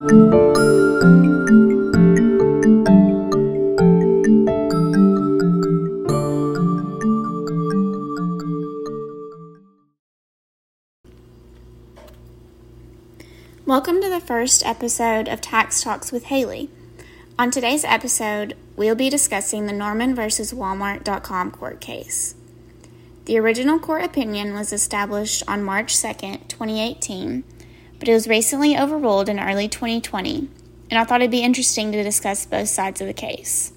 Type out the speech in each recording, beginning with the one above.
Welcome to the first episode of Tax Talks with Hailee. On today's episode, we'll be discussing the Normand versus Walmart.com court case. The original court opinion was established on March 2nd, 2018, but it was recently overruled in early 2020, and I thought it'd be interesting to discuss both sides of the case.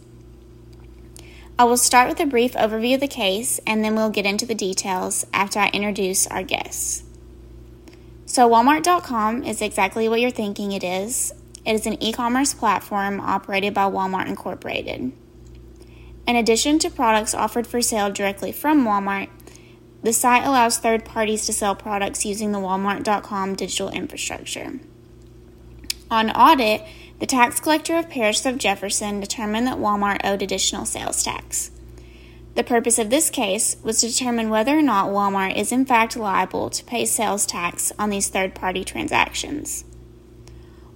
I will start with a brief overview of the case and then we'll get into the details after I introduce our guests. So, Walmart.com is exactly what you're thinking it is. It is an e commerce platform operated by Walmart Incorporated. In addition to products offered for sale directly from Walmart, the site allows third parties to sell products using the Walmart.com digital infrastructure. On audit, the tax collector of Parish of Jefferson determined that Walmart owed additional sales tax. The purpose of this case was to determine whether or not Walmart is in fact liable to pay sales tax on these third party transactions.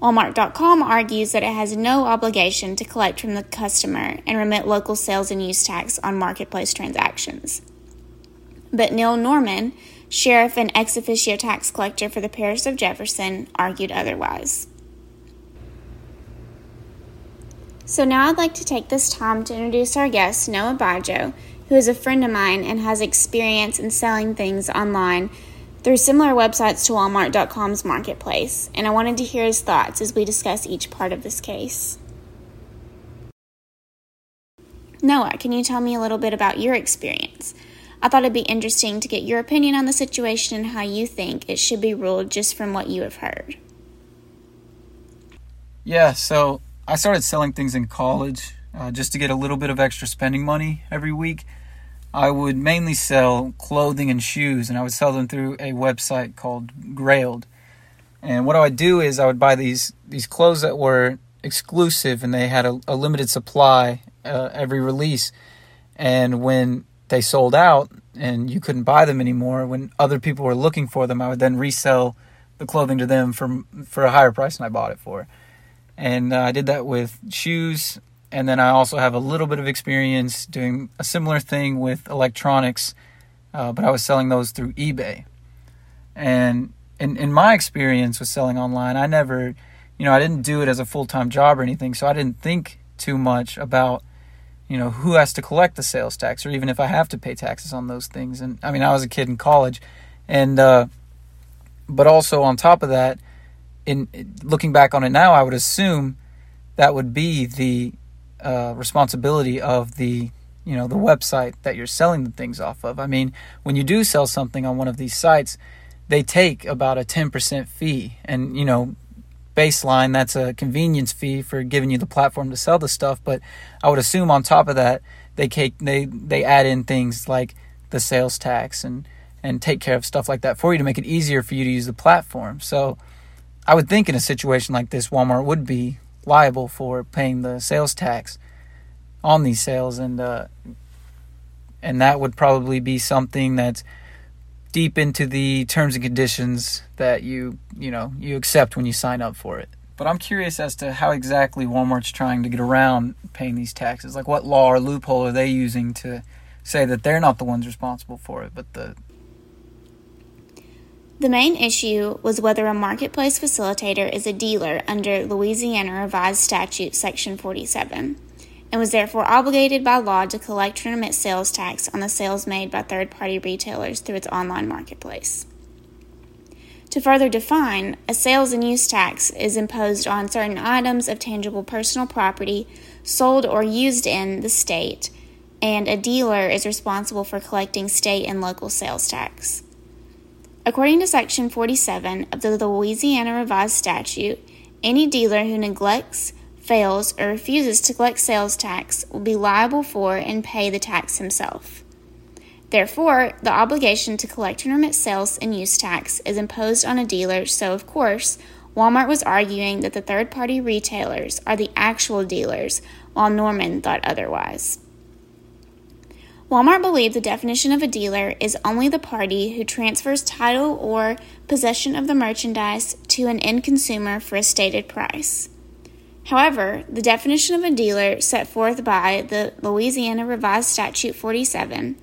Walmart.com argues that it has no obligation to collect from the customer and remit local sales and use tax on marketplace transactions. But Newell Normand, sheriff and ex officio tax collector for the parish of Jefferson, argued otherwise. So now I'd like to take this time to introduce our guest, Noah Bajo, who is a friend of mine and has experience in selling things online through similar websites to Walmart.com's marketplace, and I wanted to hear his thoughts as we discuss each part of this case. Noah, can you tell me a little bit about your experience? I thought it'd be interesting to get your opinion on the situation and how you think it should be ruled just from what you have heard. Yeah, so I started selling things in college uh, just to get a little bit of extra spending money every week. I would mainly sell clothing and shoes, and I would sell them through a website called Grailed. And what I would do is I would buy these these clothes that were exclusive, and they had a, a limited supply uh, every release. And when they sold out and you couldn't buy them anymore, when other people were looking for them, I would then resell the clothing to them for for a higher price than I bought it for. And uh, I did that with shoes, and then I also have a little bit of experience doing a similar thing with electronics, uh, but I was selling those through eBay. And in, in my experience with selling online, I never, you know, I didn't do it as a full time job or anything, so I didn't think too much about, you know, who has to collect the sales tax or even if I have to pay taxes on those things. And I mean, I was a kid in college, and, uh, but also on top of that, in looking back on it now, I would assume that would be the uh, responsibility of the you know the website that you're selling the things off of. I mean, when you do sell something on one of these sites, they take about a 10% fee, and you know baseline that's a convenience fee for giving you the platform to sell the stuff. But I would assume on top of that they they they add in things like the sales tax and and take care of stuff like that for you to make it easier for you to use the platform. So I would think in a situation like this, Walmart would be liable for paying the sales tax on these sales, and uh, and that would probably be something that's deep into the terms and conditions that you you know you accept when you sign up for it. But I'm curious as to how exactly Walmart's trying to get around paying these taxes. Like, what law or loophole are they using to say that they're not the ones responsible for it, but the the main issue was whether a marketplace facilitator is a dealer under Louisiana Revised Statute Section 47 and was therefore obligated by law to collect and remit sales tax on the sales made by third party retailers through its online marketplace. To further define, a sales and use tax is imposed on certain items of tangible personal property sold or used in the state, and a dealer is responsible for collecting state and local sales tax. According to Section 47 of the Louisiana Revised Statute, any dealer who neglects, fails, or refuses to collect sales tax will be liable for and pay the tax himself. Therefore, the obligation to collect and remit sales and use tax is imposed on a dealer, so of course, Walmart was arguing that the third party retailers are the actual dealers, while Normand thought otherwise. Walmart believed the definition of a dealer is only the party who transfers title or possession of the merchandise to an end consumer for a stated price. However, the definition of a dealer set forth by the Louisiana Revised Statute 47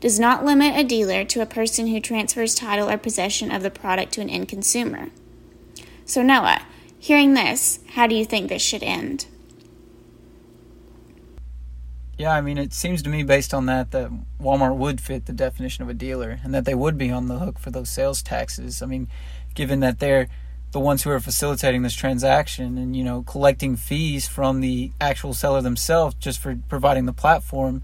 does not limit a dealer to a person who transfers title or possession of the product to an end consumer. So, Noah, hearing this, how do you think this should end? Yeah, I mean, it seems to me based on that that Walmart would fit the definition of a dealer and that they would be on the hook for those sales taxes. I mean, given that they're the ones who are facilitating this transaction and, you know, collecting fees from the actual seller themselves just for providing the platform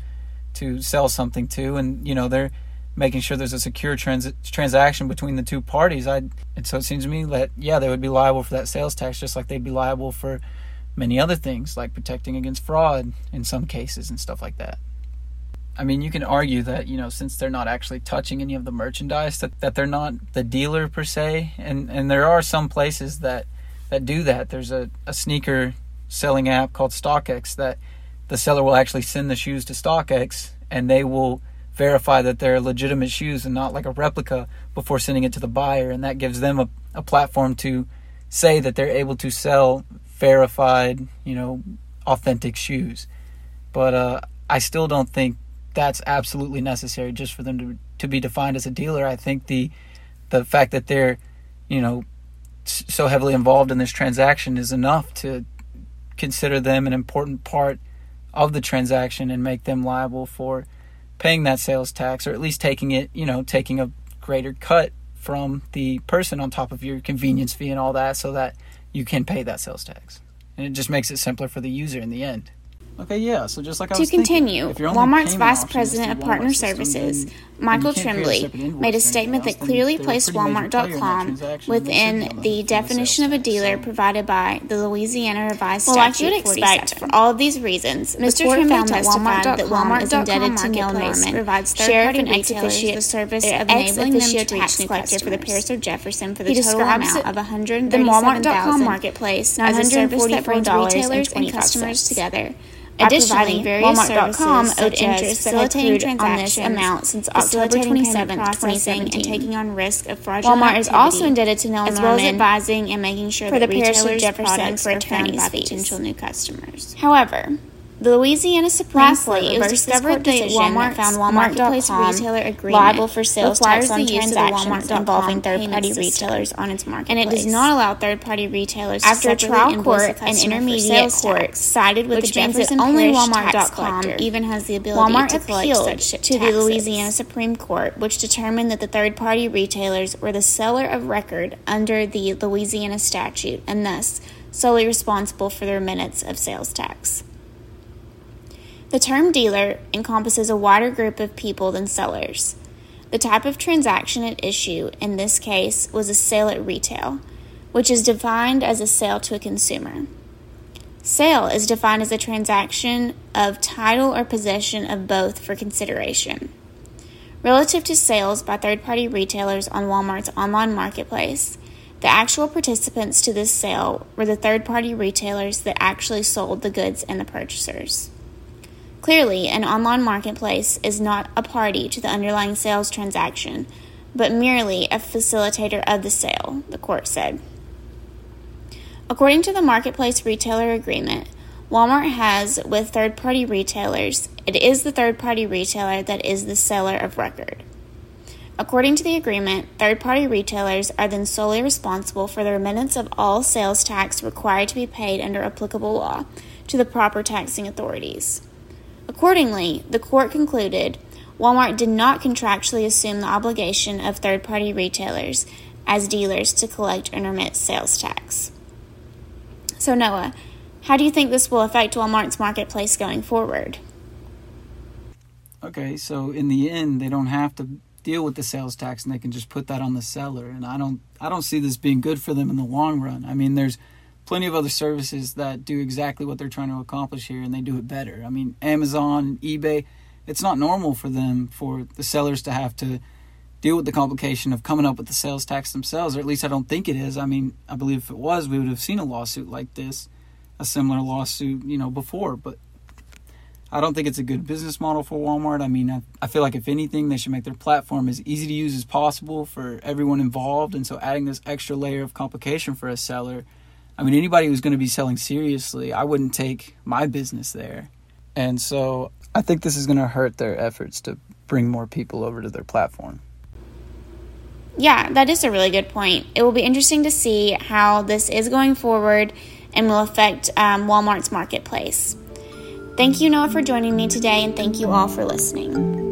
to sell something to. And, you know, they're making sure there's a secure trans- transaction between the two parties. I And so it seems to me that, yeah, they would be liable for that sales tax just like they'd be liable for many other things like protecting against fraud in some cases and stuff like that. I mean, you can argue that, you know, since they're not actually touching any of the merchandise, that, that they're not the dealer per se. And, and there are some places that, that do that. There's a, a sneaker selling app called StockX that the seller will actually send the shoes to StockX and they will verify that they're legitimate shoes and not like a replica before sending it to the buyer. And that gives them a, a platform to say that they're able to sell verified, you know, authentic shoes. But uh, I still don't think that's absolutely necessary just for them to to be defined as a dealer. I think the the fact that they're, you know, so heavily involved in this transaction is enough to consider them an important part of the transaction and make them liable for paying that sales tax or at least taking it, you know, taking a greater cut from the person on top of your convenience fee and all that so that you can pay that sales tax. And it just makes it simpler for the user in the end. Okay, yeah. So just like I to was continue, thinking, Walmart's vice president of partner services, Michael Tremblay, made a statement that clearly placed Walmart.com within the definition of a dealer provided by the Louisiana Revised well, Statute. Well, like you'd expect, for all of these reasons, Mr. Tremblay testified that Walmart is indebted to Newell Normand, provides sheriff and ex officio the service eh, of enabling them to reach collector for the parish of Jefferson for the total amount of 137,000 the Walmart.com marketplace as a service that brings retailers and customers together Additionally, Walmart.com owed interest facilitating transactions on amount since October 27, 2017, and taking on risk of fraudulent Walmart is also indebted to Newell as well as advising and making sure for that the retailers' products for attorneys' fees. potential new customers. However, the Louisiana Supreme Lastly, Court it was discovered that Walmart found Walmart.com retailer agreement liable for sales tax on transactions involving third-party retailers on its marketplace. And it does not allow third-party retailers After a trial court and intermediate court sided with the Jefferson only Walmart.com even has the ability Walmart to collect such to the Louisiana Supreme Court, which determined that the third-party retailers were the seller of record under the Louisiana statute and thus solely responsible for their minutes of sales tax. The term dealer encompasses a wider group of people than sellers. The type of transaction at issue in this case was a sale at retail, which is defined as a sale to a consumer. Sale is defined as a transaction of title or possession of both for consideration. Relative to sales by third party retailers on Walmart's online marketplace, the actual participants to this sale were the third party retailers that actually sold the goods and the purchasers. Clearly, an online marketplace is not a party to the underlying sales transaction, but merely a facilitator of the sale, the court said. According to the Marketplace Retailer Agreement, Walmart has with third party retailers, it is the third party retailer that is the seller of record. According to the agreement, third party retailers are then solely responsible for the remittance of all sales tax required to be paid under applicable law to the proper taxing authorities. Accordingly, the court concluded Walmart did not contractually assume the obligation of third party retailers as dealers to collect and remit sales tax. So, Noah, how do you think this will affect Walmart's marketplace going forward? Okay, so in the end, they don't have to deal with the sales tax and they can just put that on the seller and I don't I don't see this being good for them in the long run. I mean, there's plenty of other services that do exactly what they're trying to accomplish here and they do it better. I mean, Amazon, eBay, it's not normal for them for the sellers to have to deal with the complication of coming up with the sales tax themselves, or at least I don't think it is. I mean, I believe if it was, we would have seen a lawsuit like this, a similar lawsuit, you know, before, but I don't think it's a good business model for Walmart. I mean, I, I feel like if anything, they should make their platform as easy to use as possible for everyone involved. And so adding this extra layer of complication for a seller, I mean, anybody who's going to be selling seriously, I wouldn't take my business there. And so I think this is going to hurt their efforts to bring more people over to their platform. Yeah, that is a really good point. It will be interesting to see how this is going forward and will affect um, Walmart's marketplace. Thank you, Noah, for joining me today, and thank you all for listening.